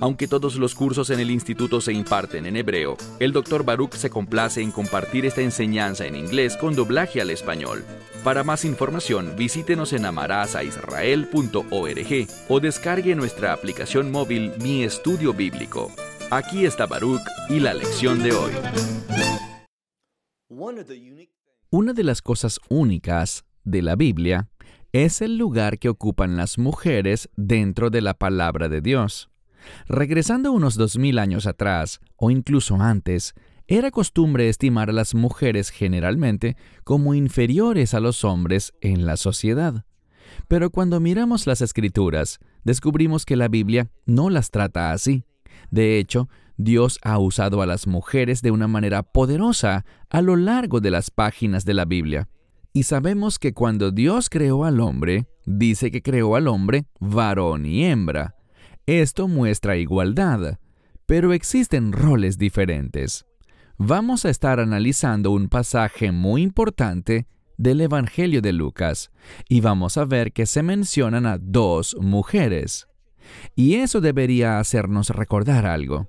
Aunque todos los cursos en el instituto se imparten en hebreo, el Dr. Baruch se complace en compartir esta enseñanza en inglés con doblaje al español. Para más información, visítenos en amarazaisrael.org o descargue nuestra aplicación móvil Mi Estudio Bíblico. Aquí está Baruch y la lección de hoy. Una de las cosas únicas de la Biblia es el lugar que ocupan las mujeres dentro de la palabra de Dios. Regresando unos dos mil años atrás, o incluso antes, era costumbre estimar a las mujeres generalmente como inferiores a los hombres en la sociedad. Pero cuando miramos las escrituras, descubrimos que la Biblia no las trata así. De hecho, Dios ha usado a las mujeres de una manera poderosa a lo largo de las páginas de la Biblia. Y sabemos que cuando Dios creó al hombre, dice que creó al hombre varón y hembra. Esto muestra igualdad, pero existen roles diferentes. Vamos a estar analizando un pasaje muy importante del Evangelio de Lucas y vamos a ver que se mencionan a dos mujeres. Y eso debería hacernos recordar algo.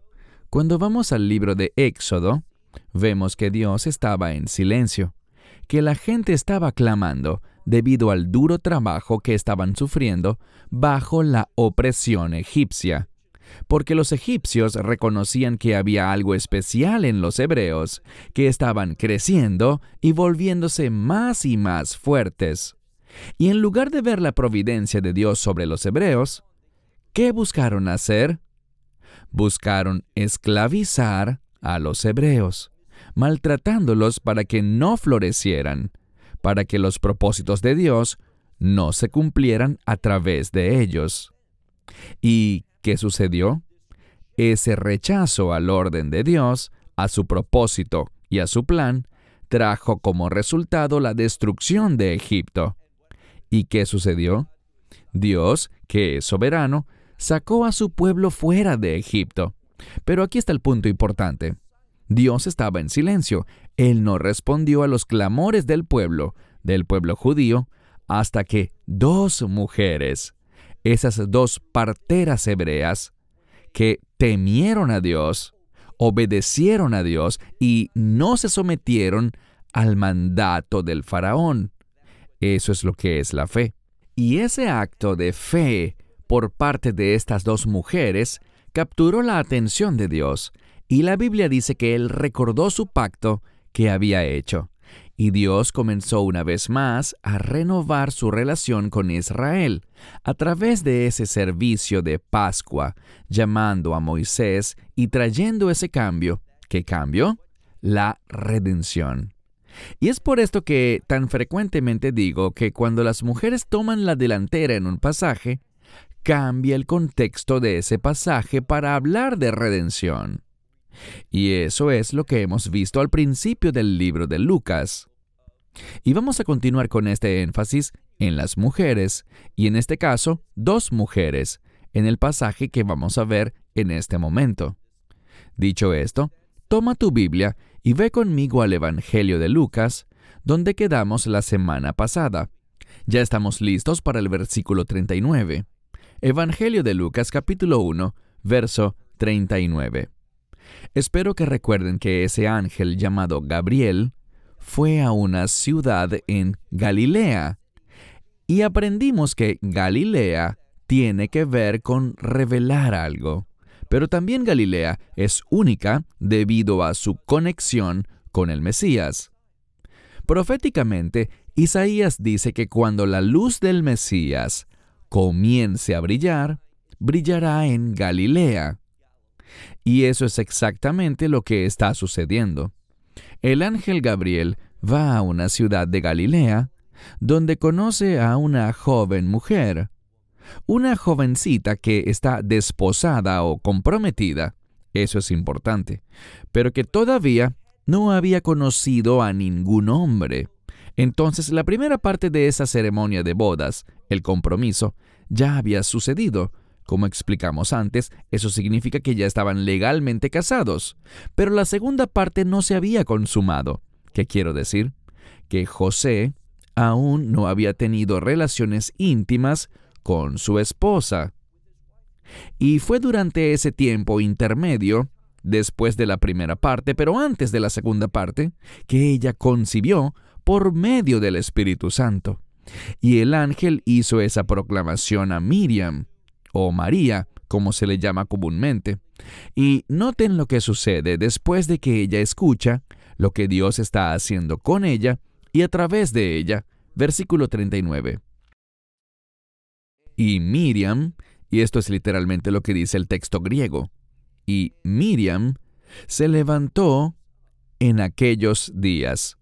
Cuando vamos al libro de Éxodo, vemos que Dios estaba en silencio, que la gente estaba clamando, debido al duro trabajo que estaban sufriendo bajo la opresión egipcia, porque los egipcios reconocían que había algo especial en los hebreos, que estaban creciendo y volviéndose más y más fuertes. Y en lugar de ver la providencia de Dios sobre los hebreos, ¿qué buscaron hacer? Buscaron esclavizar a los hebreos, maltratándolos para que no florecieran, para que los propósitos de Dios no se cumplieran a través de ellos. ¿Y qué sucedió? Ese rechazo al orden de Dios, a su propósito y a su plan, trajo como resultado la destrucción de Egipto. ¿Y qué sucedió? Dios, que es soberano, sacó a su pueblo fuera de Egipto. Pero aquí está el punto importante. Dios estaba en silencio. Él no respondió a los clamores del pueblo, del pueblo judío, hasta que dos mujeres, esas dos parteras hebreas, que temieron a Dios, obedecieron a Dios y no se sometieron al mandato del faraón. Eso es lo que es la fe. Y ese acto de fe por parte de estas dos mujeres capturó la atención de Dios y la Biblia dice que él recordó su pacto que había hecho. Y Dios comenzó una vez más a renovar su relación con Israel a través de ese servicio de Pascua, llamando a Moisés y trayendo ese cambio. ¿Qué cambio? La redención. Y es por esto que tan frecuentemente digo que cuando las mujeres toman la delantera en un pasaje, cambia el contexto de ese pasaje para hablar de redención. Y eso es lo que hemos visto al principio del libro de Lucas. Y vamos a continuar con este énfasis en las mujeres, y en este caso, dos mujeres, en el pasaje que vamos a ver en este momento. Dicho esto, toma tu Biblia y ve conmigo al Evangelio de Lucas, donde quedamos la semana pasada. Ya estamos listos para el versículo 39. Evangelio de Lucas capítulo 1, verso 39. Espero que recuerden que ese ángel llamado Gabriel fue a una ciudad en Galilea y aprendimos que Galilea tiene que ver con revelar algo, pero también Galilea es única debido a su conexión con el Mesías. Proféticamente, Isaías dice que cuando la luz del Mesías comience a brillar, brillará en Galilea. Y eso es exactamente lo que está sucediendo. El ángel Gabriel va a una ciudad de Galilea, donde conoce a una joven mujer, una jovencita que está desposada o comprometida, eso es importante, pero que todavía no había conocido a ningún hombre. Entonces la primera parte de esa ceremonia de bodas, el compromiso, ya había sucedido. Como explicamos antes, eso significa que ya estaban legalmente casados. Pero la segunda parte no se había consumado. ¿Qué quiero decir? Que José aún no había tenido relaciones íntimas con su esposa. Y fue durante ese tiempo intermedio, después de la primera parte, pero antes de la segunda parte, que ella concibió por medio del Espíritu Santo. Y el ángel hizo esa proclamación a Miriam, o María, como se le llama comúnmente. Y noten lo que sucede después de que ella escucha lo que Dios está haciendo con ella y a través de ella. Versículo 39. Y Miriam, y esto es literalmente lo que dice el texto griego, y Miriam se levantó en aquellos días.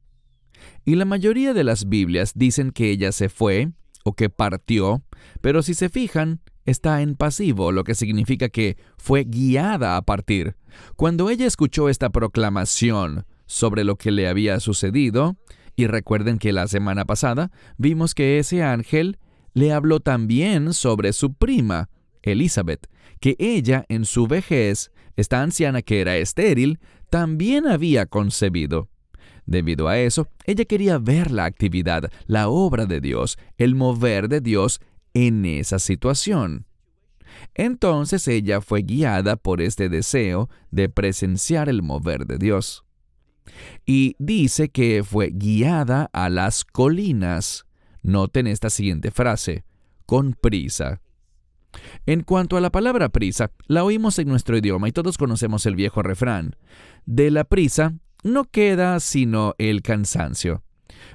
Y la mayoría de las Biblias dicen que ella se fue o que partió, pero si se fijan, está en pasivo, lo que significa que fue guiada a partir. Cuando ella escuchó esta proclamación sobre lo que le había sucedido, y recuerden que la semana pasada vimos que ese ángel le habló también sobre su prima, Elizabeth, que ella en su vejez, esta anciana que era estéril, también había concebido. Debido a eso, ella quería ver la actividad, la obra de Dios, el mover de Dios en esa situación. Entonces ella fue guiada por este deseo de presenciar el mover de Dios y dice que fue guiada a las colinas. Noten esta siguiente frase, con prisa. En cuanto a la palabra prisa, la oímos en nuestro idioma y todos conocemos el viejo refrán. De la prisa no queda sino el cansancio.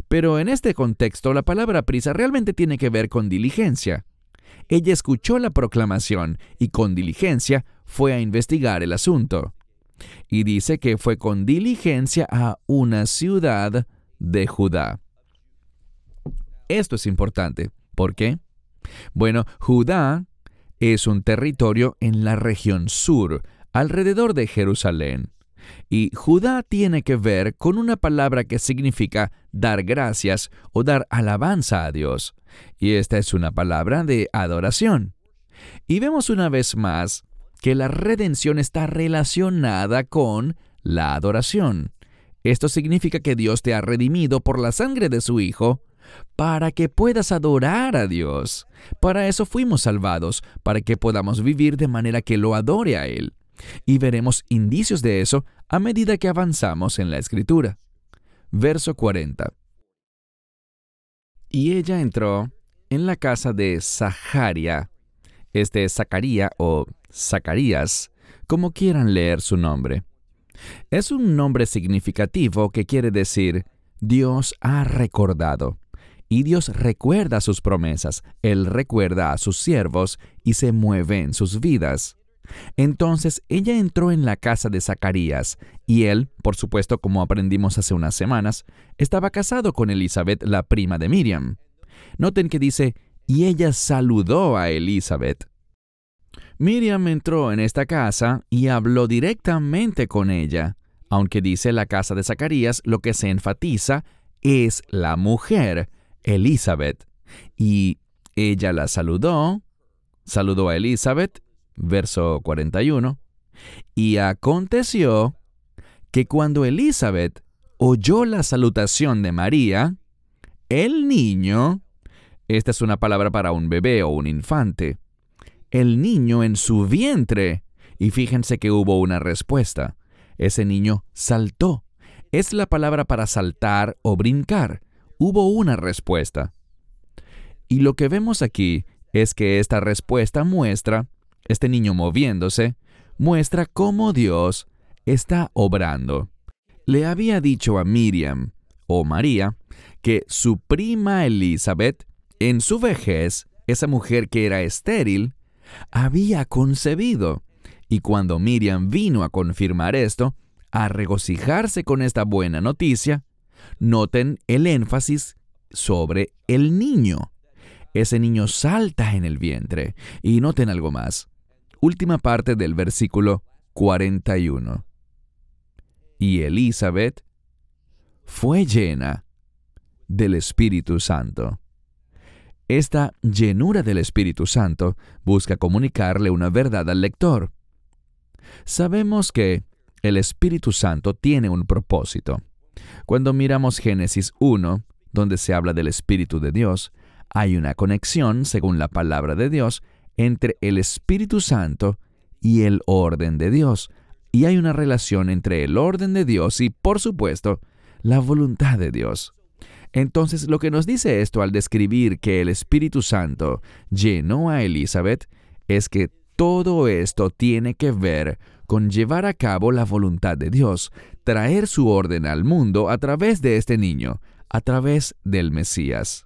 Pero en este contexto la palabra prisa realmente tiene que ver con diligencia. Ella escuchó la proclamación y con diligencia fue a investigar el asunto y dice que fue con diligencia a una ciudad de Judá. Esto es importante. ¿Por qué? Bueno, Judá es un territorio en la región sur, alrededor de Jerusalén. Y Judá tiene que ver con una palabra que significa dar gracias o dar alabanza a Dios. Y esta es una palabra de adoración. Y vemos una vez más que la redención está relacionada con la adoración. Esto significa que Dios te ha redimido por la sangre de su Hijo para que puedas adorar a Dios. Para eso fuimos salvados, para que podamos vivir de manera que lo adore a Él. Y veremos indicios de eso a medida que avanzamos en la Escritura. Verso 40. Y ella entró en la casa de Zaharia. Este es Zacaría o Zacarías, como quieran leer su nombre. Es un nombre significativo que quiere decir Dios ha recordado. Y Dios recuerda sus promesas, Él recuerda a sus siervos y se mueve en sus vidas. Entonces ella entró en la casa de Zacarías, y él, por supuesto como aprendimos hace unas semanas, estaba casado con Elizabeth, la prima de Miriam. Noten que dice, y ella saludó a Elizabeth. Miriam entró en esta casa y habló directamente con ella. Aunque dice la casa de Zacarías, lo que se enfatiza es la mujer, Elizabeth. Y ella la saludó, saludó a Elizabeth, verso 41, y aconteció que cuando Elizabeth oyó la salutación de María, el niño, esta es una palabra para un bebé o un infante, el niño en su vientre. Y fíjense que hubo una respuesta. Ese niño saltó. Es la palabra para saltar o brincar. Hubo una respuesta. Y lo que vemos aquí es que esta respuesta muestra, este niño moviéndose, muestra cómo Dios está obrando. Le había dicho a Miriam, o María, que su prima Elizabeth, en su vejez, esa mujer que era estéril, había concebido. Y cuando Miriam vino a confirmar esto, a regocijarse con esta buena noticia, noten el énfasis sobre el niño. Ese niño salta en el vientre. Y noten algo más. Última parte del versículo 41. Y Elizabeth fue llena del Espíritu Santo. Esta llenura del Espíritu Santo busca comunicarle una verdad al lector. Sabemos que el Espíritu Santo tiene un propósito. Cuando miramos Génesis 1, donde se habla del Espíritu de Dios, hay una conexión, según la palabra de Dios, entre el Espíritu Santo y el orden de Dios. Y hay una relación entre el orden de Dios y, por supuesto, la voluntad de Dios. Entonces, lo que nos dice esto al describir que el Espíritu Santo llenó a Elizabeth es que todo esto tiene que ver con llevar a cabo la voluntad de Dios, traer su orden al mundo a través de este niño, a través del Mesías.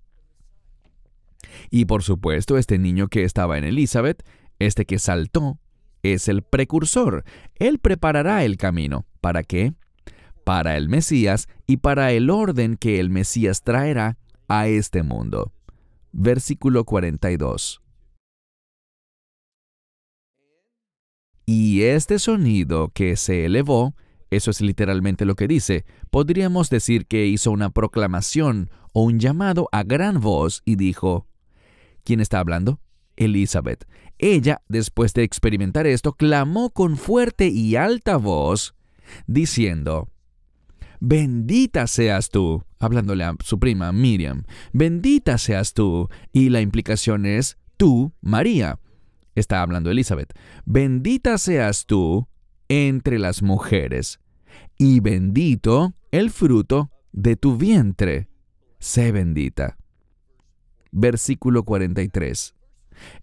Y por supuesto, este niño que estaba en Elizabeth, este que saltó, es el precursor. Él preparará el camino. ¿Para qué? Para el Mesías y para el orden que el Mesías traerá a este mundo. Versículo 42. Y este sonido que se elevó, eso es literalmente lo que dice, podríamos decir que hizo una proclamación o un llamado a gran voz y dijo, ¿quién está hablando? Elizabeth. Ella, después de experimentar esto, clamó con fuerte y alta voz, diciendo, Bendita seas tú, hablándole a su prima Miriam, bendita seas tú, y la implicación es tú, María está hablando Elizabeth, bendita seas tú entre las mujeres, y bendito el fruto de tu vientre. Sé bendita. Versículo 43.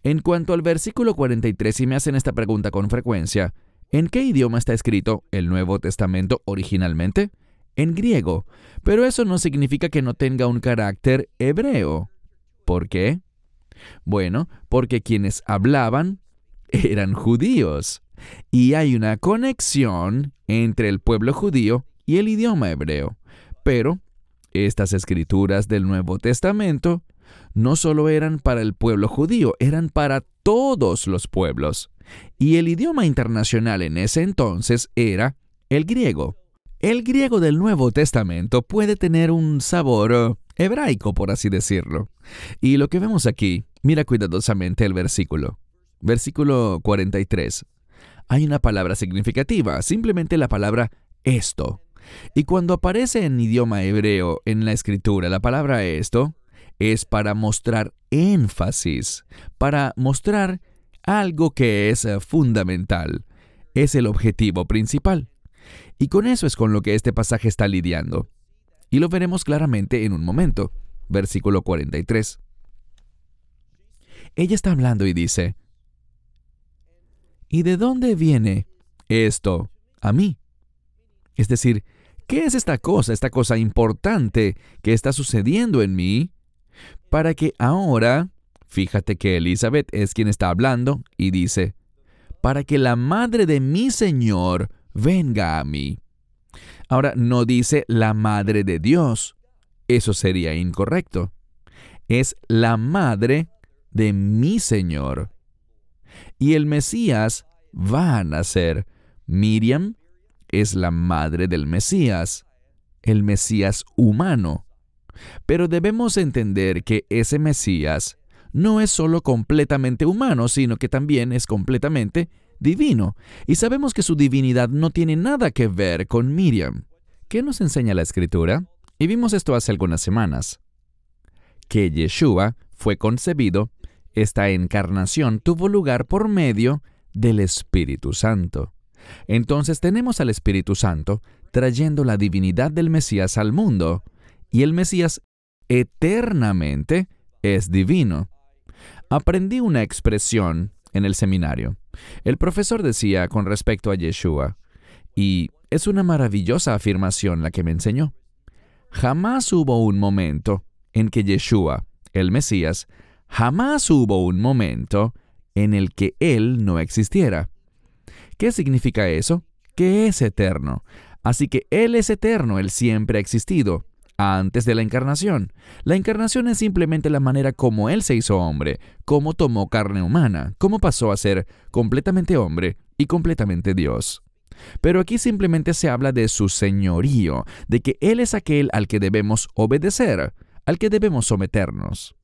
En cuanto al versículo 43, si me hacen esta pregunta con frecuencia, ¿en qué idioma está escrito el Nuevo Testamento originalmente? En griego, pero eso no significa que no tenga un carácter hebreo. ¿Por qué? Bueno, porque quienes hablaban eran judíos. Y hay una conexión entre el pueblo judío y el idioma hebreo. Pero estas escrituras del Nuevo Testamento no solo eran para el pueblo judío, eran para todos los pueblos. Y el idioma internacional en ese entonces era el griego. El griego del Nuevo Testamento puede tener un sabor hebraico, por así decirlo. Y lo que vemos aquí, mira cuidadosamente el versículo. Versículo 43. Hay una palabra significativa, simplemente la palabra esto. Y cuando aparece en idioma hebreo en la escritura la palabra esto, es para mostrar énfasis, para mostrar algo que es fundamental. Es el objetivo principal. Y con eso es con lo que este pasaje está lidiando. Y lo veremos claramente en un momento. Versículo 43. Ella está hablando y dice, ¿Y de dónde viene esto a mí? Es decir, ¿qué es esta cosa, esta cosa importante que está sucediendo en mí? Para que ahora, fíjate que Elizabeth es quien está hablando y dice, para que la madre de mi Señor venga a mí. Ahora no dice la madre de Dios. Eso sería incorrecto. Es la madre de mi Señor. Y el Mesías va a nacer. Miriam es la madre del Mesías, el Mesías humano. Pero debemos entender que ese Mesías no es solo completamente humano, sino que también es completamente divino. Y sabemos que su divinidad no tiene nada que ver con Miriam. ¿Qué nos enseña la Escritura? Y vimos esto hace algunas semanas. Que Yeshua fue concebido, esta encarnación tuvo lugar por medio del Espíritu Santo. Entonces tenemos al Espíritu Santo trayendo la divinidad del Mesías al mundo, y el Mesías eternamente es divino. Aprendí una expresión en el seminario. El profesor decía con respecto a Yeshua, y es una maravillosa afirmación la que me enseñó. Jamás hubo un momento en que Yeshua, el Mesías, jamás hubo un momento en el que Él no existiera. ¿Qué significa eso? Que es eterno. Así que Él es eterno, Él siempre ha existido, antes de la encarnación. La encarnación es simplemente la manera como Él se hizo hombre, cómo tomó carne humana, cómo pasó a ser completamente hombre y completamente Dios. Pero aquí simplemente se habla de su señorío, de que Él es aquel al que debemos obedecer. al que debemos someternos.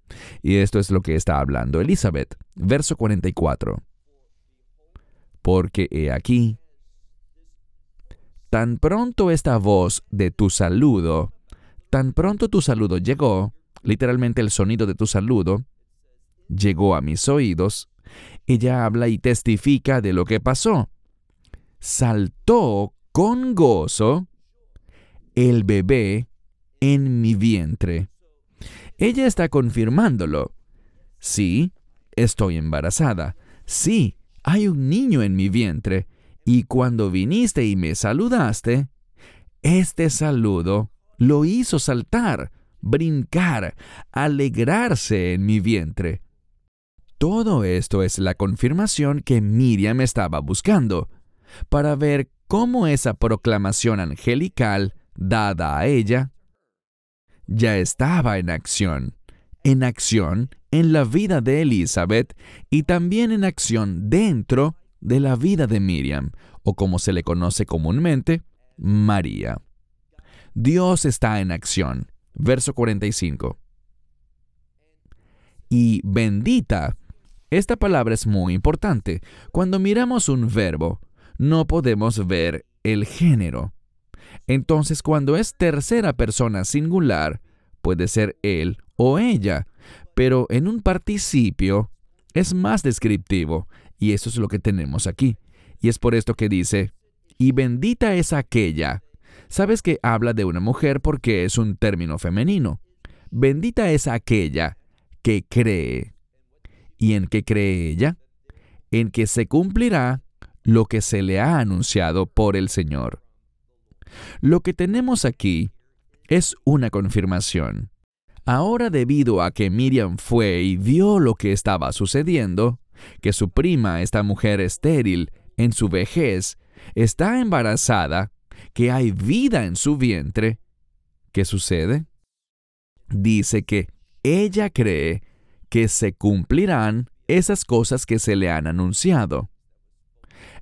Y esto es lo que está hablando Elizabeth, verso 44. Porque he aquí, tan pronto esta voz de tu saludo, tan pronto tu saludo llegó, literalmente el sonido de tu saludo, llegó a mis oídos, ella habla y testifica de lo que pasó. Saltó con gozo el bebé en mi vientre. Ella está confirmándolo. Sí, estoy embarazada. Sí, hay un niño en mi vientre. Y cuando viniste y me saludaste, este saludo lo hizo saltar, brincar, alegrarse en mi vientre. Todo esto es la confirmación que Miriam estaba buscando, para ver cómo esa proclamación angelical dada a ella ya estaba en acción, en acción en la vida de Elizabeth y también en acción dentro de la vida de Miriam, o como se le conoce comúnmente, María. Dios está en acción. Verso 45. Y bendita esta palabra es muy importante. Cuando miramos un verbo, no podemos ver el género. Entonces, cuando es tercera persona singular, puede ser él o ella, pero en un participio es más descriptivo, y eso es lo que tenemos aquí. Y es por esto que dice, y bendita es aquella. Sabes que habla de una mujer porque es un término femenino. Bendita es aquella que cree. ¿Y en qué cree ella? En que se cumplirá lo que se le ha anunciado por el Señor. Lo que tenemos aquí es una confirmación. Ahora debido a que Miriam fue y vio lo que estaba sucediendo, que su prima, esta mujer estéril, en su vejez, está embarazada, que hay vida en su vientre, ¿qué sucede? Dice que ella cree que se cumplirán esas cosas que se le han anunciado.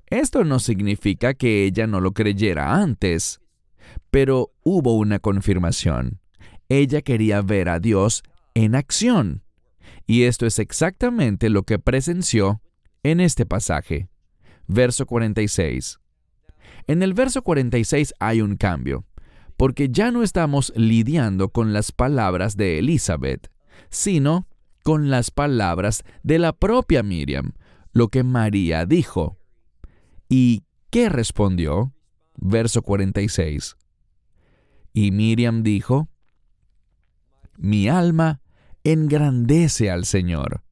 Esto no significa que ella no lo creyera antes, pero hubo una confirmación. Ella quería ver a Dios en acción. Y esto es exactamente lo que presenció en este pasaje. Verso 46. En el verso 46 hay un cambio, porque ya no estamos lidiando con las palabras de Elizabeth, sino con las palabras de la propia Miriam, lo que María dijo. ¿Y qué respondió? Verso 46. Y Miriam dijo, Mi alma engrandece al Señor.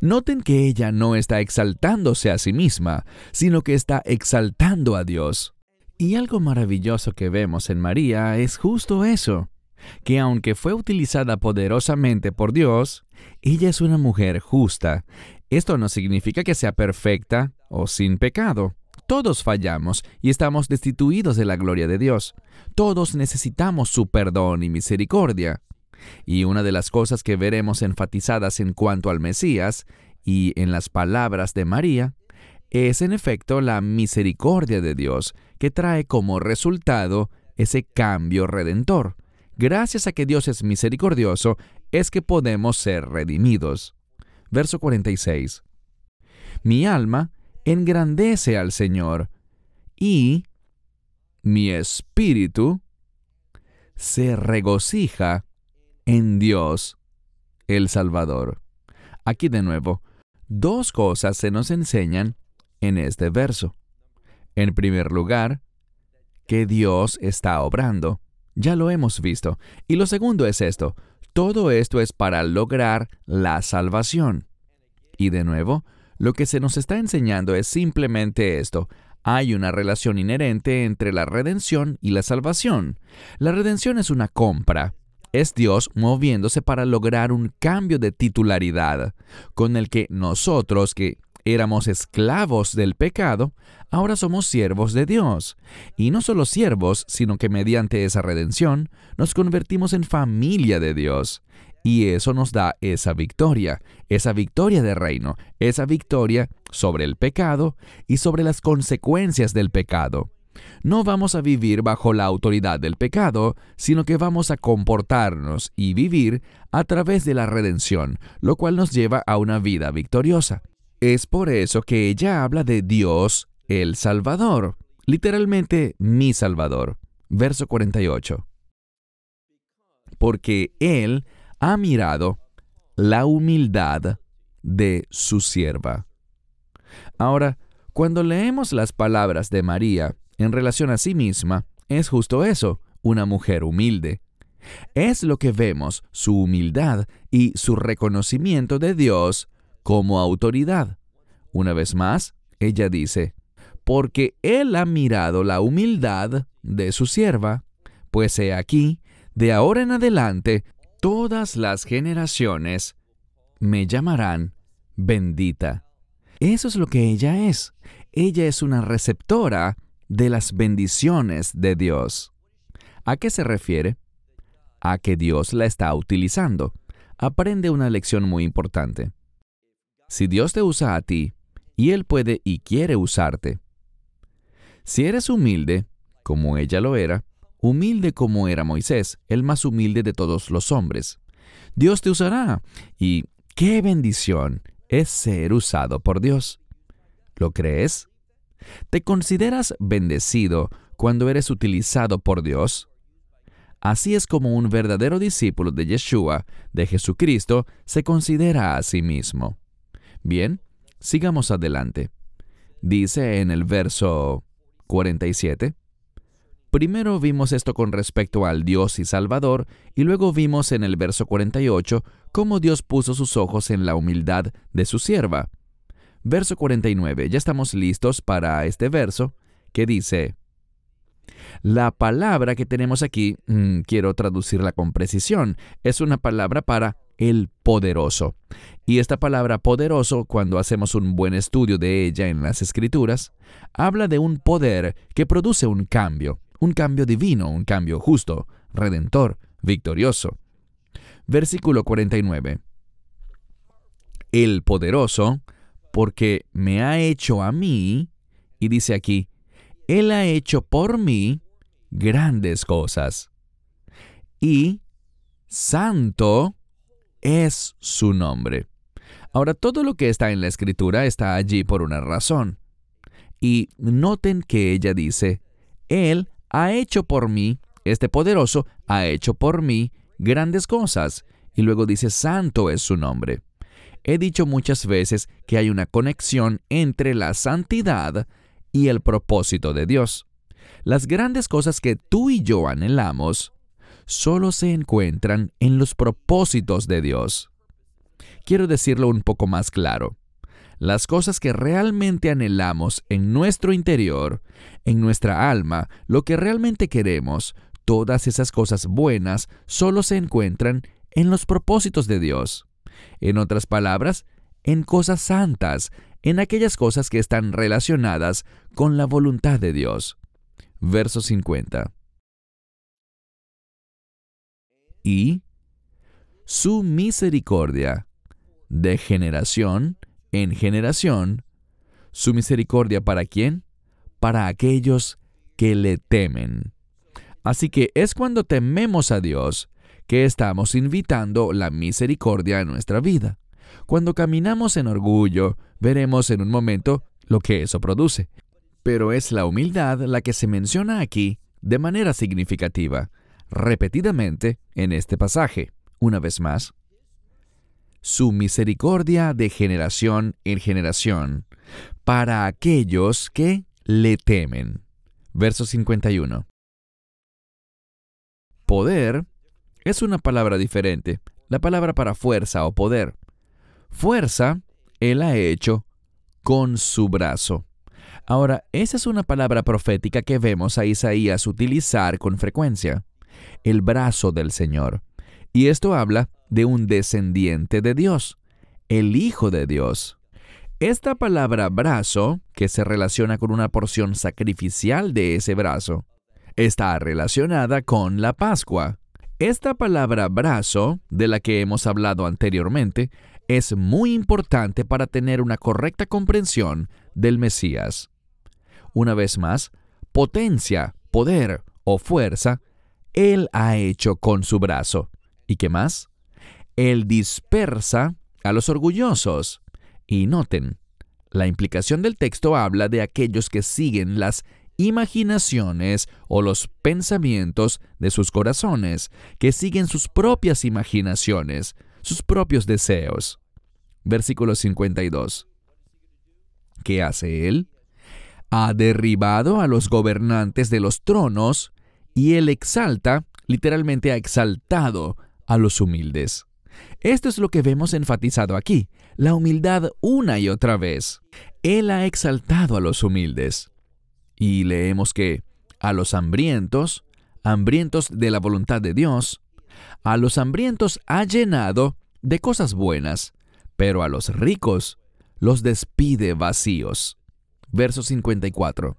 Noten que ella no está exaltándose a sí misma, sino que está exaltando a Dios. Y algo maravilloso que vemos en María es justo eso que aunque fue utilizada poderosamente por Dios, ella es una mujer justa. Esto no significa que sea perfecta o sin pecado. Todos fallamos y estamos destituidos de la gloria de Dios. Todos necesitamos su perdón y misericordia. Y una de las cosas que veremos enfatizadas en cuanto al Mesías y en las palabras de María es en efecto la misericordia de Dios que trae como resultado ese cambio redentor gracias a que Dios es misericordioso, es que podemos ser redimidos. Verso 46. Mi alma engrandece al Señor y mi espíritu se regocija en Dios el Salvador. Aquí de nuevo, dos cosas se nos enseñan en este verso. En primer lugar, que Dios está obrando. Ya lo hemos visto. Y lo segundo es esto. Todo esto es para lograr la salvación. Y de nuevo, lo que se nos está enseñando es simplemente esto. Hay una relación inherente entre la redención y la salvación. La redención es una compra. Es Dios moviéndose para lograr un cambio de titularidad, con el que nosotros que éramos esclavos del pecado, ahora somos siervos de Dios. Y no solo siervos, sino que mediante esa redención nos convertimos en familia de Dios. Y eso nos da esa victoria, esa victoria de reino, esa victoria sobre el pecado y sobre las consecuencias del pecado. No vamos a vivir bajo la autoridad del pecado, sino que vamos a comportarnos y vivir a través de la redención, lo cual nos lleva a una vida victoriosa. Es por eso que ella habla de Dios el Salvador, literalmente mi Salvador. Verso 48. Porque Él ha mirado la humildad de su sierva. Ahora, cuando leemos las palabras de María en relación a sí misma, es justo eso, una mujer humilde. Es lo que vemos, su humildad y su reconocimiento de Dios como autoridad. Una vez más, ella dice, porque Él ha mirado la humildad de su sierva, pues he aquí, de ahora en adelante, todas las generaciones me llamarán bendita. Eso es lo que ella es. Ella es una receptora de las bendiciones de Dios. ¿A qué se refiere? A que Dios la está utilizando. Aprende una lección muy importante. Si Dios te usa a ti, y Él puede y quiere usarte. Si eres humilde, como ella lo era, humilde como era Moisés, el más humilde de todos los hombres, Dios te usará. Y qué bendición es ser usado por Dios. ¿Lo crees? ¿Te consideras bendecido cuando eres utilizado por Dios? Así es como un verdadero discípulo de Yeshua, de Jesucristo, se considera a sí mismo. Bien, sigamos adelante. Dice en el verso 47, Primero vimos esto con respecto al Dios y Salvador, y luego vimos en el verso 48 cómo Dios puso sus ojos en la humildad de su sierva. Verso 49, ya estamos listos para este verso, que dice, la palabra que tenemos aquí, mm, quiero traducirla con precisión, es una palabra para el poderoso. Y esta palabra poderoso, cuando hacemos un buen estudio de ella en las escrituras, habla de un poder que produce un cambio, un cambio divino, un cambio justo, redentor, victorioso. Versículo 49. El poderoso, porque me ha hecho a mí, y dice aquí, Él ha hecho por mí grandes cosas. Y santo es su nombre. Ahora, todo lo que está en la escritura está allí por una razón. Y noten que ella dice, Él ha hecho por mí, este poderoso ha hecho por mí grandes cosas. Y luego dice, Santo es su nombre. He dicho muchas veces que hay una conexión entre la santidad y el propósito de Dios. Las grandes cosas que tú y yo anhelamos solo se encuentran en los propósitos de Dios. Quiero decirlo un poco más claro. Las cosas que realmente anhelamos en nuestro interior, en nuestra alma, lo que realmente queremos, todas esas cosas buenas solo se encuentran en los propósitos de Dios. En otras palabras, en cosas santas, en aquellas cosas que están relacionadas con la voluntad de Dios. Verso 50 y su misericordia de generación en generación. ¿Su misericordia para quién? Para aquellos que le temen. Así que es cuando tememos a Dios que estamos invitando la misericordia a nuestra vida. Cuando caminamos en orgullo, veremos en un momento lo que eso produce. Pero es la humildad la que se menciona aquí de manera significativa repetidamente en este pasaje. Una vez más, su misericordia de generación en generación para aquellos que le temen. Verso 51. Poder es una palabra diferente, la palabra para fuerza o poder. Fuerza, Él ha hecho con su brazo. Ahora, esa es una palabra profética que vemos a Isaías utilizar con frecuencia el brazo del Señor. Y esto habla de un descendiente de Dios, el Hijo de Dios. Esta palabra brazo, que se relaciona con una porción sacrificial de ese brazo, está relacionada con la Pascua. Esta palabra brazo, de la que hemos hablado anteriormente, es muy importante para tener una correcta comprensión del Mesías. Una vez más, potencia, poder o fuerza, Él ha hecho con su brazo. ¿Y qué más? Él dispersa a los orgullosos. Y noten, la implicación del texto habla de aquellos que siguen las imaginaciones o los pensamientos de sus corazones, que siguen sus propias imaginaciones, sus propios deseos. Versículo 52. ¿Qué hace él? Ha derribado a los gobernantes de los tronos y él exalta, literalmente ha exaltado a los humildes. Esto es lo que vemos enfatizado aquí, la humildad una y otra vez. Él ha exaltado a los humildes. Y leemos que a los hambrientos, hambrientos de la voluntad de Dios, a los hambrientos ha llenado de cosas buenas, pero a los ricos los despide vacíos. Verso 54.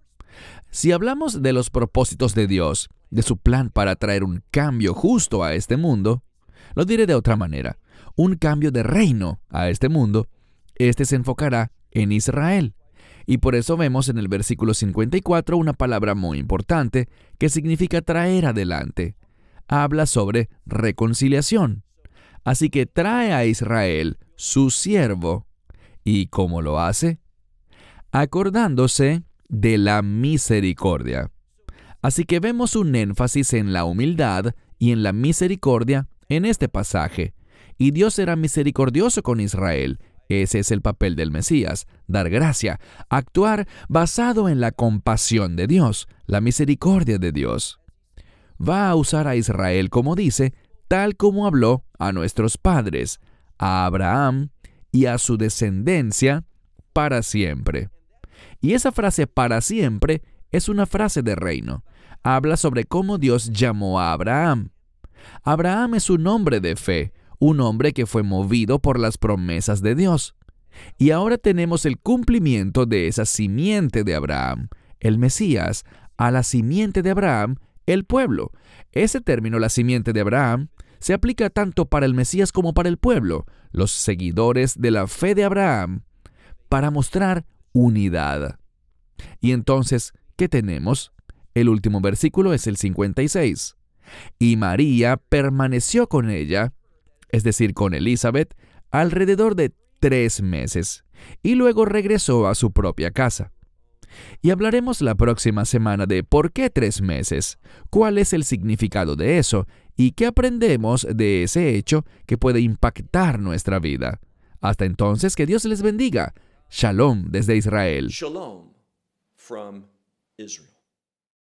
Si hablamos de los propósitos de Dios, de su plan para traer un cambio justo a este mundo, lo diré de otra manera, un cambio de reino a este mundo, este se enfocará en Israel. Y por eso vemos en el versículo 54 una palabra muy importante que significa traer adelante. Habla sobre reconciliación. Así que trae a Israel su siervo. ¿Y cómo lo hace? Acordándose de la misericordia. Así que vemos un énfasis en la humildad y en la misericordia en este pasaje. Y Dios será misericordioso con Israel ese es el papel del Mesías, dar gracia, actuar basado en la compasión de Dios, la misericordia de Dios. Va a usar a Israel, como dice, tal como habló a nuestros padres, a Abraham y a su descendencia para siempre. Y esa frase para siempre es una frase de reino. Habla sobre cómo Dios llamó a Abraham. Abraham es un hombre de fe, un hombre que fue movido por las promesas de Dios. Y ahora tenemos el cumplimiento de esa simiente de Abraham, el Mesías, a la simiente de Abraham, el pueblo. Ese término, la simiente de Abraham, se aplica tanto para el Mesías como para el pueblo, los seguidores de la fe de Abraham, para mostrar unidad. Y entonces, ¿qué tenemos? El último versículo es el 56. Y María permaneció con ella es decir, con Elizabeth, alrededor de tres meses, y luego regresó a su propia casa. Y hablaremos la próxima semana de por qué tres meses, cuál es el significado de eso y qué aprendemos de ese hecho que puede impactar nuestra vida. Hasta entonces, que Dios les bendiga. Shalom desde Israel. Shalom from Israel.